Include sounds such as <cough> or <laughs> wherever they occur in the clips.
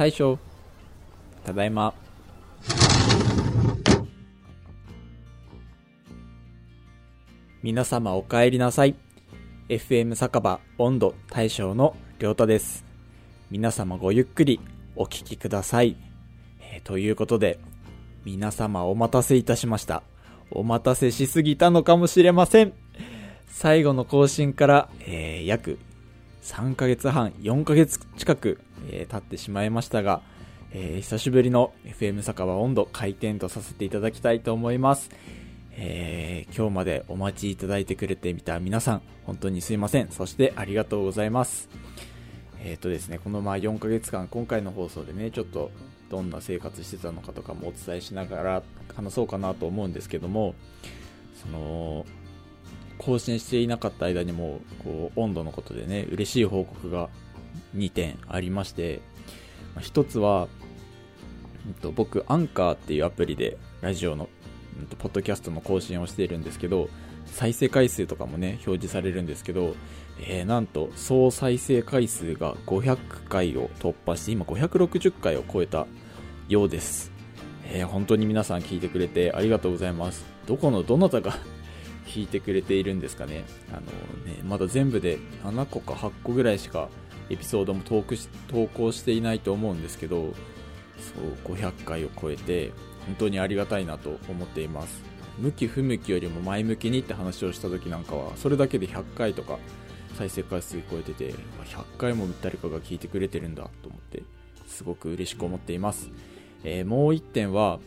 大将。ただいま。皆様お帰りなさい。FM 酒場温度大将の良太です。皆様ごゆっくりお聞きください、えーということで皆様お待たせいたしました。お待たせしすぎたのかもしれません。最後の更新から、えー約3ヶ月半、4ヶ月近く、えー経ってしまいましたが、えー久しぶりの FM 酒場温度開店とさせていただきたいと思います。えー今日までお待ちいただいてくれてみた皆さん、本当にすいません。そしてありがとうございます。えっ、とですね、このまあ4ヶ月間、今回の放送でね、ちょっとどんな生活してたのかとかもお伝えしながら話そうかなと思うんですけども、その、更新していなかった間にも、こう、温度のことでね、嬉しい報告が2点ありまして、まあ一つは、うんと僕、アンカーっていうアプリで、ラジオの、うんとポッドキャストの更新をしているんですけど、再生回数とかもね、表示されるんですけど、えーなんと、総再生回数が500回を突破して、今560回を超えたようです。えー本当に皆さん聞いてくれてありがとうございます。どこのどなたが <laughs> 聞いてくれているんですかね。あのね、まだ全部で7個か8個ぐらいしかエピソードも投稿していないと思うんですけど、そう、500回を超えて、本当にありがたいなと思っています。向き不向きよりも前向きにって話をした時なんかは、それだけで100回とか再生回数超えてて、100回も誰かが聞いてくれてるんだと思って、すごく嬉しく思っています。えーもう1点は、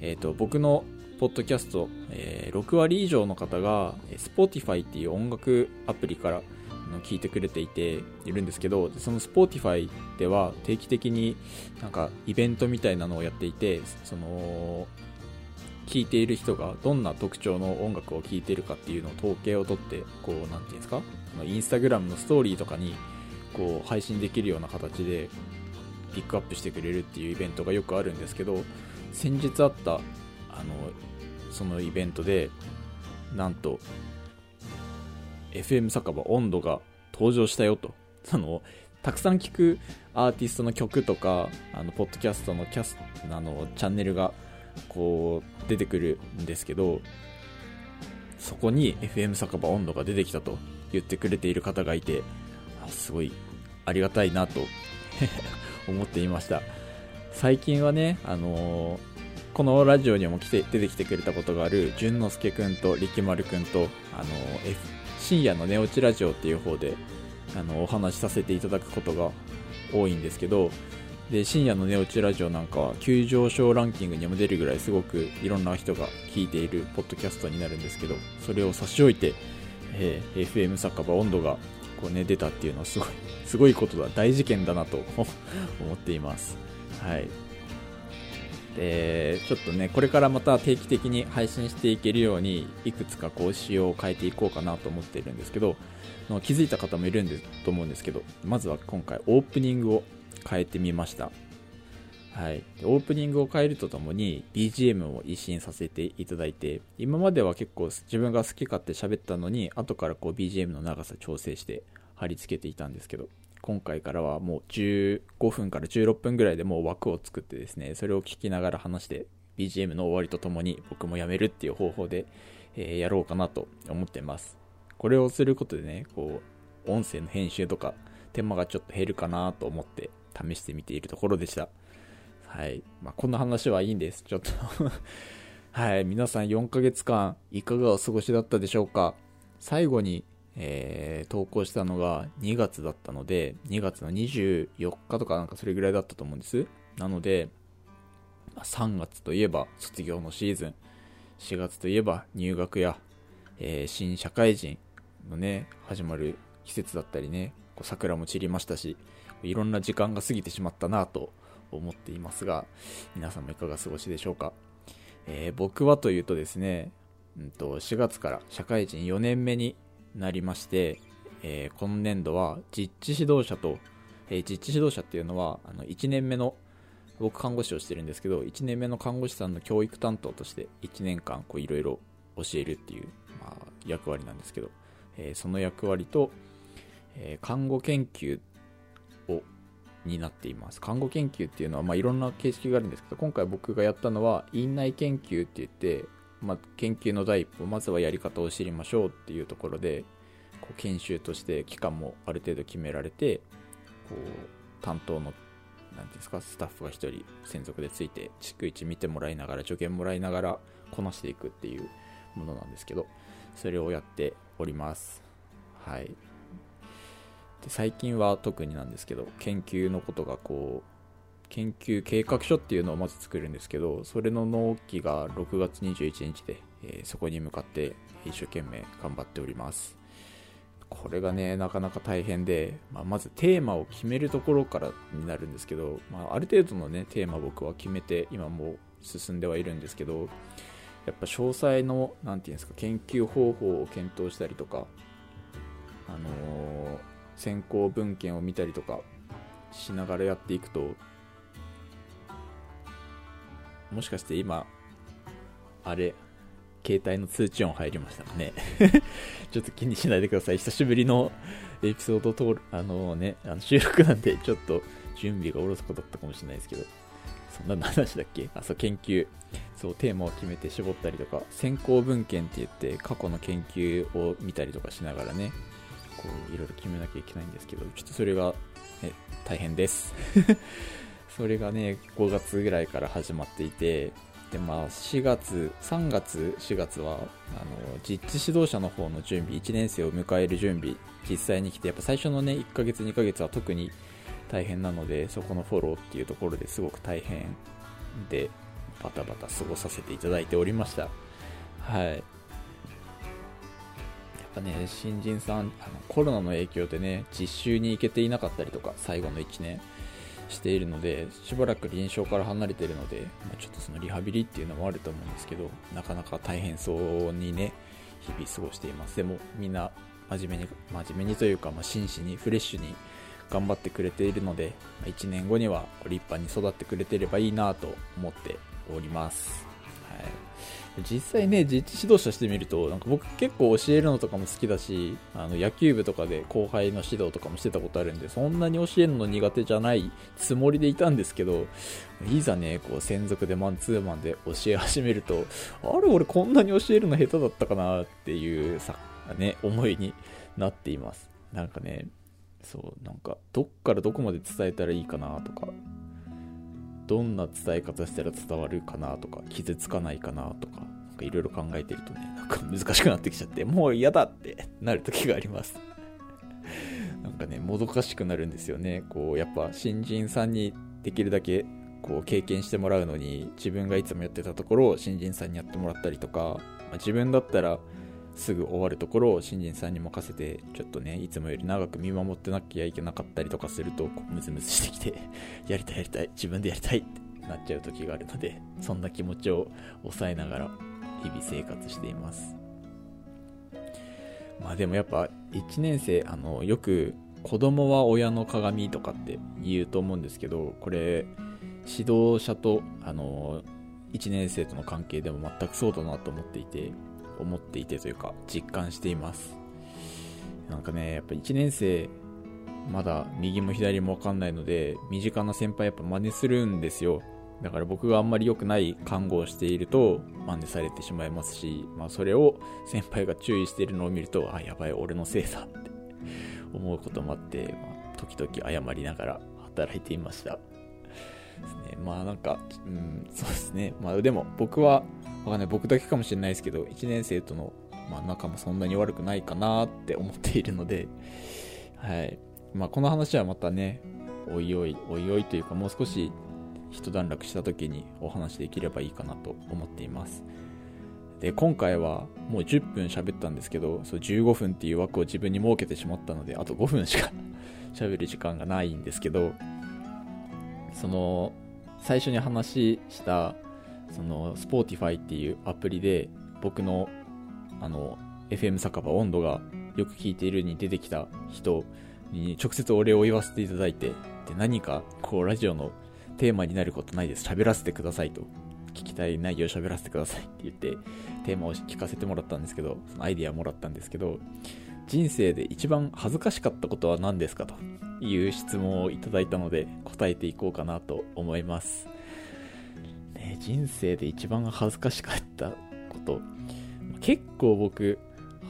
えっ、と、僕のポッドキャスト、えー6割以上の方が、Spotify っていう音楽アプリから聞いてくれていているんですけど、その Spotify では定期的になんかイベントみたいなのをやっていて、その、聞いている人がどんな特徴の音楽を聴いているかっていうのを統計を取って、こう、なんていうんですか、インスタグラムのストーリーとかに、こう、配信できるような形で、ピックアップしてくれるっていうイベントがよくあるんですけど、先日あった、あの、そのイベントで、なんと、FM 酒場温度が登場したよと。<laughs> その、たくさん聴くアーティストの曲とか、あの、ポッドキャストのキャス、あの、チャンネルが、こう、出てくるんですけど、そこに FM 酒場温度が出てきたと言ってくれている方がいて、すごいありがたいなと <laughs> 思っていました。最近はね、あのーこのラジオにも来て出てきてくれたことがある、淳之介くんと力丸くんと、あの F 深夜の寝落ちラジオっていう方で、あのお話しさせていただくことが多いんですけど、で、深夜の寝落ちラジオなんかは、急上昇ランキングにも出るぐらいすごくいろんな人が聞いているポッドキャストになるんですけど、それを差し置いて、えー FM 酒場温度がこうね、出たっていうのはすごい、すごいことだ、大事件だなと思っています。はい。で、ちょっとね、これからまた定期的に配信していけるように、いくつかこう仕様を変えていこうかなと思っているんですけど、の気づいた方もいるんでと思うんですけど、まずは今回オープニングを変えてみました。はい。オープニングを変えるとともに BGM を一新させていただいて、今までは結構自分が好き勝手喋ったのに、後からこう BGM の長さ調整して貼り付けていたんですけど、今回からはもう15分から16分ぐらいでもう枠を作ってですね、それを聞きながら話して、BGM の終わりとともに僕もやめるっていう方法で、えやろうかなと思ってます。これをすることでね、こう、音声の編集とか手間がちょっと減るかなと思って試してみているところでした。はい。まあ、こんな話はいいんです。ちょっと <laughs> はい。皆さん4ヶ月間いかがお過ごしだったでしょうか？最後に、えー投稿したのが2月だったので、2月の24日とかなんかそれぐらいだったと思うんです。なので、3月といえば卒業のシーズン、4月といえば入学や、えー新社会人のね、始まる季節だったりね、こう桜も散りましたし、いろんな時間が過ぎてしまったなと思っていますが、皆さんもいかが過ごしでしょうか？えー僕はというとですね、うんと、4月から社会人4年目になりまして、えー今年度は実地指導者と、えー実地指導者っていうのは、あの、1年目の、僕看護師をしてるんですけど、1年目の看護師さんの教育担当として1年間いろいろ教えるっていう、まあ、役割なんですけど、えーその役割と、えー看護研究をになっています。看護研究っていうのは、まあ、いろんな形式があるんですけど、今回僕がやったのは、院内研究って言って、まあ、研究の第一歩、まずはやり方を知りましょうっていうところで、こう研修として期間もある程度決められて、こう、担当の、なんていうんですか、スタッフが1人専属でついて、逐一見てもらいながら、助言もらいながら、こなしていくっていうものなんですけど、それをやっております。はい。で最近は特になんですけど研究のことがこう研究計画書っていうのをまず作るんですけどそれの納期が6月21日で、えー、そこに向かって一生懸命頑張っております。これがねなかなか大変で、まあ、まずテーマを決めるところからになるんですけど、まあ、ある程度のねテーマ僕は決めて今もう進んではいるんですけどやっぱ詳細の何て言うんですか研究方法を検討したりとかあのー先行文献を見たりとかしながらやっていくともしかして今あれ携帯の通知音入りましたかね。<laughs> ちょっと気にしないでください。久しぶりのエピソード通るあのねあの収録なんでちょっと準備がおろそかだったかもしれないですけど。そんなの話だっけ？あ、そう、研究。そう、テーマを決めて絞ったりとか、先行文献って言って、過去の研究を見たりとかしながらね、こういろいろ決めなきゃいけないんですけどちょっとそれが、ね、大変です。それがね5月ぐらいから始まっていてでまあ4月3月4月はあの実地指導者の方の準備1年生を迎える準備実際に来てやっぱ最初のね1ヶ月2ヶ月は特に大変なのでそこのフォローっていうところですごく大変でバタバタ過ごさせていただいておりました。はい。やっぱね、新人さん、あのコロナの影響でね、実習に行けていなかったりとか、最後の1年。しているので、しばらく臨床から離れているので、まあ、ちょっとそのリハビリっていうのもあると思うんですけど、なかなか大変そうにね、日々過ごしています。でも、みんな真面目に、真面目にというか、まあ、真摯に、フレッシュに頑張ってくれているので、まあ、1年後には立派に育ってくれてればいいなと思っております。はい実際ね、実地指導者してみると、なんか僕結構教えるのとかも好きだし、あの野球部とかで後輩の指導とかもしてたことあるんで、そんなに教えるの苦手じゃないつもりでいたんですけど、いざね、こう専属でマンツーマンで教え始めると、あれ俺こんなに教えるの下手だったかなっていうさ、ね、思いになっています。なんかね、そう、なんかどっからどこまで伝えたらいいかなとか、どんな伝え方したら伝わるかなとか、傷つかないかなとか、いろいろ考えてるとね、なんか難しくなってきちゃって、もう嫌だって <laughs> なる時があります。<laughs> なんかね、もどかしくなるんですよね。こう、やっぱ新人さんにできるだけこう経験してもらうのに、自分がいつもやってたところを新人さんにやってもらったりとか、まあ、自分だったらすぐ終わるところを新人さんに任せて、ちょっとね、いつもより長く見守ってなきゃいけなかったりとかすると、ムズムズしてきて、<laughs> やりたいやりたい、自分でやりたいってなっちゃう時があるので、そんな気持ちを抑えながら日々生活しています。まあでもやっぱ1年生、あの、よく子供は親の鏡とかって言うと思うんですけど、これ、指導者と、あの、1年生との関係でも全くそうだなと思っていて、思っていてというか実感しています。なんかねやっぱ1年生まだ右も左も分かんないので身近な先輩やっぱ真似するんですよ。だから僕があんまり良くない看護をしていると真似されてしまいますし、まあ、それを先輩が注意しているのを見るとあやばい俺のせいだって思うこともあって、まあ、時々謝りながら働いていました。ですねまあなんか、うん、そうですねまあでも僕はわかんない。僕だけかもしれないですけど、1年生との、まあ、仲もそんなに悪くないかなって思っているので、はい。まあ、この話はまたね、おいおい、おいおいというか、もう少し一段落した時にお話できればいいかなと思っています。で、今回はもう10分喋ったんですけど、そう15分っていう枠を自分に設けてしまったので、あと5分しか <laughs> 喋る時間がないんですけど、その、最初に話したその Spotify っていうアプリで僕のあの FM 酒場温度がよく聞いているに出てきた人に直接お礼を言わせていただいてで何かこうラジオのテーマになることないです。喋らせてくださいと。聞きたい内容喋らせてくださいって言ってテーマを聞かせてもらったんですけどそのアイディアもらったんですけど人生で一番恥ずかしかったことは何ですかと。いう質問をいただいたので答えていこうかなと思います。ね、人生で一番恥ずかしかったこと。結構僕、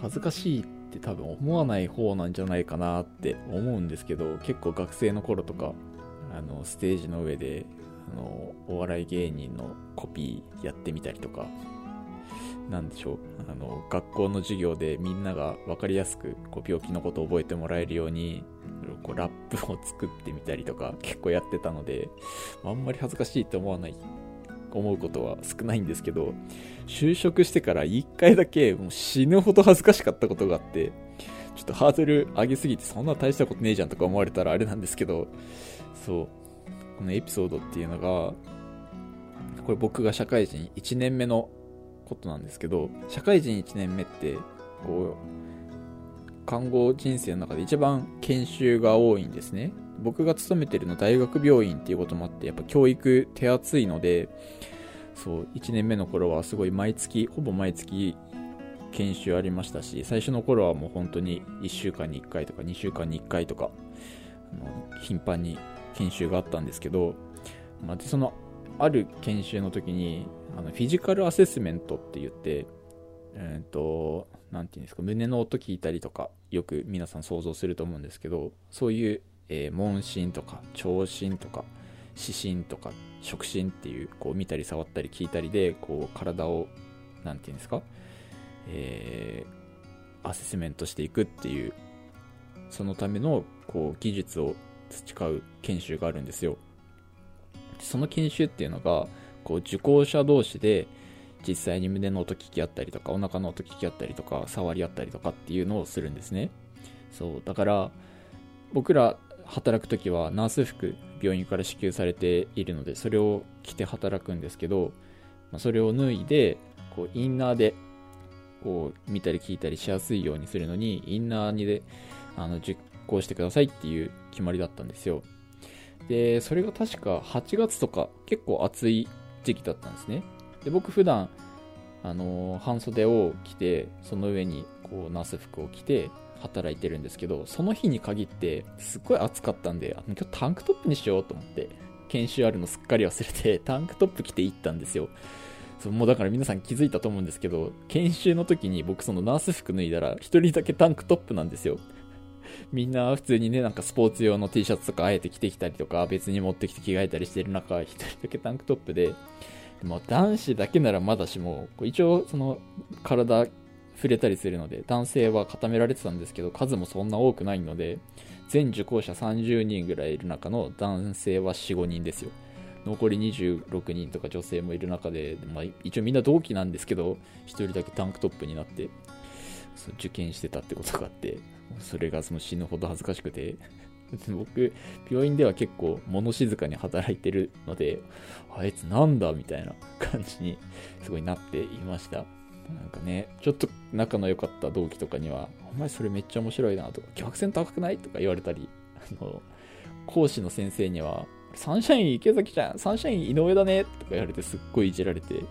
恥ずかしいって多分思わない方なんじゃないかなって思うんですけど、結構学生の頃とか、あの、ステージの上で、あの、お笑い芸人のコピーやってみたりとか、なんでしょう、あの、学校の授業でみんなが分かりやすく、こう、病気のことを覚えてもらえるように、こう、ラップを作ってみたりとか、結構やってたので、あんまり恥ずかしいと思わない、思うことは少ないんですけど、就職してから一回だけもう死ぬほど恥ずかしかったことがあって、ちょっとハードル上げすぎてそんな大したことねえじゃんとか思われたらあれなんですけど、そう、このエピソードっていうのが、これ僕が社会人1年目のことなんですけど、社会人1年目って、こう、看護人生の中で一番研修が多いんですね。僕が勤めてるの大学病院っていうこともあって、やっぱ教育手厚いので、そう、1年目の頃はすごい毎月、ほぼ毎月研修ありましたし、最初の頃はもう本当に1週間に1回とか2週間に1回とか、あの頻繁に研修があったんですけど、まあ、そのある研修の時にあのフィジカルアセスメントって言って、えっ、と、なんていうんですか、胸の音聞いたりとか、よく皆さん想像すると思うんですけど、そういう、えー、問診とか、聴診とか、視診とか、触診っていう、こう見たり触ったり聞いたりで、こう体を、なんていうんですか、えー、アセスメントしていくっていう、そのための、こう、技術を培う研修があるんですよ。その研修っていうのが、こう受講者同士で実際に胸の音聞き合ったりとかお腹の音聞き合ったりとか触り合ったりとかっていうのをするんですねそうだから僕ら働く時はナース服病院から支給されているのでそれを着て働くんですけど、ま、それを脱いでこうインナーでこう見たり聞いたりしやすいようにするのにインナーにであの実行してくださいっていう決まりだったんですよでそれが確か8月とか結構暑い時期だったんですね。で、僕普段、あの、半袖を着て、その上にこうナース服を着て働いてるんですけど、その日に限ってすっごい暑かったんで、あ今日タンクトップにしようと思って、研修あるのすっかり忘れて、<laughs> タンクトップ着て行ったんですよ。そうもうだから皆さん気づいたと思うんですけど、研修の時に僕そのナース服脱いだら、一人だけタンクトップなんですよ。みんな普通にね、なんかスポーツ用の T シャツとかあえて着てきたりとか、別に持ってきて着替えたりしてる中、一人だけタンクトップで、男子だけならまだしも、一応その体触れたりするので、男性は固められてたんですけど、数もそんな多くないので、全受講者30人ぐらいいる中の男性は4、5人ですよ。残り26人とか女性もいる中で、まあ、一応みんな同期なんですけど、1人だけタンクトップになって、受験してたってことがあって、それがその死ぬほど恥ずかしくて、<laughs> 僕、病院では結構物静かに働いてるので、あいつなんだみたいな <laughs> 感じにすごいなっていました。なんかね、ちょっと仲の良かった同期とかには、お前それめっちゃ面白いなとか、客船高くないとか言われたり、あの、講師の先生には、サンシャイン池崎ちゃん、サンシャイン井上だねとか言われてすっごいいじられて、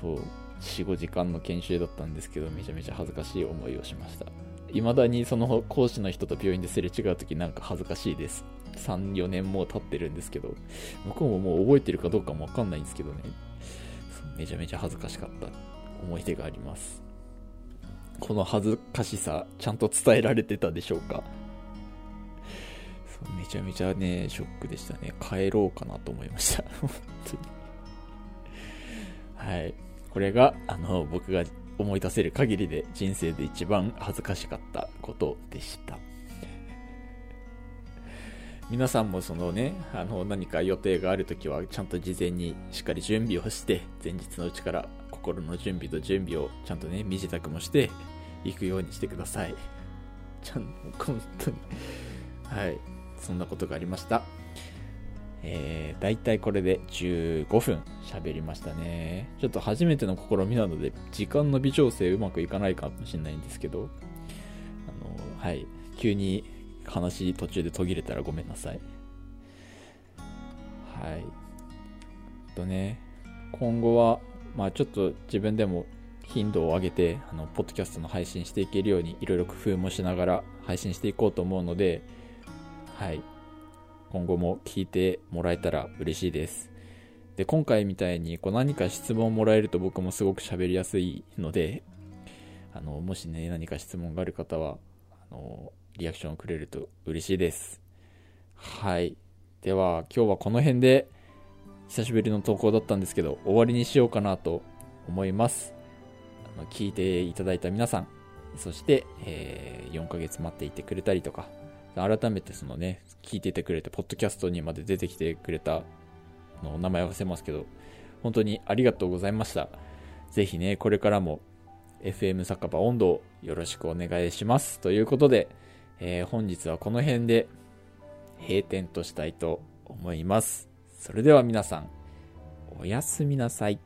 そう、4、5時間の研修だったんですけど、めちゃめちゃ恥ずかしい思いをしました。未だにその講師の人と病院ですれ違う時なんか恥ずかしいです。3、4年もう経ってるんですけど、向こうももう覚えてるかどうかもわかんないんですけどね。めちゃめちゃ恥ずかしかった思い出があります。この恥ずかしさ、ちゃんと伝えられてたでしょうか？めちゃめちゃね、ショックでしたね。帰ろうかなと思いました。本当に。はい。これが、あの、僕が思い出せる限りで人生で一番恥ずかしかったことでした。皆さんもそのね、あの何か予定があるときはちゃんと事前にしっかり準備をして、前日のうちから心の準備と準備をちゃんとね、身支度もしていくようにしてください。ちゃんと、本当に。はい。そんなことがありました。えー、大体これで15分喋りましたね。ちょっと初めての試みなので、時間の微調整うまくいかないかもしれないんですけど、あの、はい、急に話途中で途切れたらごめんなさい。はい。とね、今後は、まあちょっと自分でも頻度を上げて、あの、ポッドキャストの配信していけるように、いろいろ工夫もしながら配信していこうと思うので、はい。今後も聞いてもらえたら嬉しいです。で、今回みたいにこう何か質問をもらえると僕もすごく喋りやすいので、あの、もしね、何か質問がある方は、あの、リアクションをくれると嬉しいです。はい。では、今日はこの辺で、久しぶりの投稿だったんですけど、終わりにしようかなと思います。あの聞いていただいた皆さん、そして、えー、4ヶ月待っていてくれたりとか、改めてそのね、聞いててくれて、ポッドキャストにまで出てきてくれたの名前を忘れますけど、本当にありがとうございました。ぜひね、これからも FM 酒場温度をよろしくお願いします。ということで、えー、本日はこの辺で閉店としたいと思います。それでは皆さん、おやすみなさい。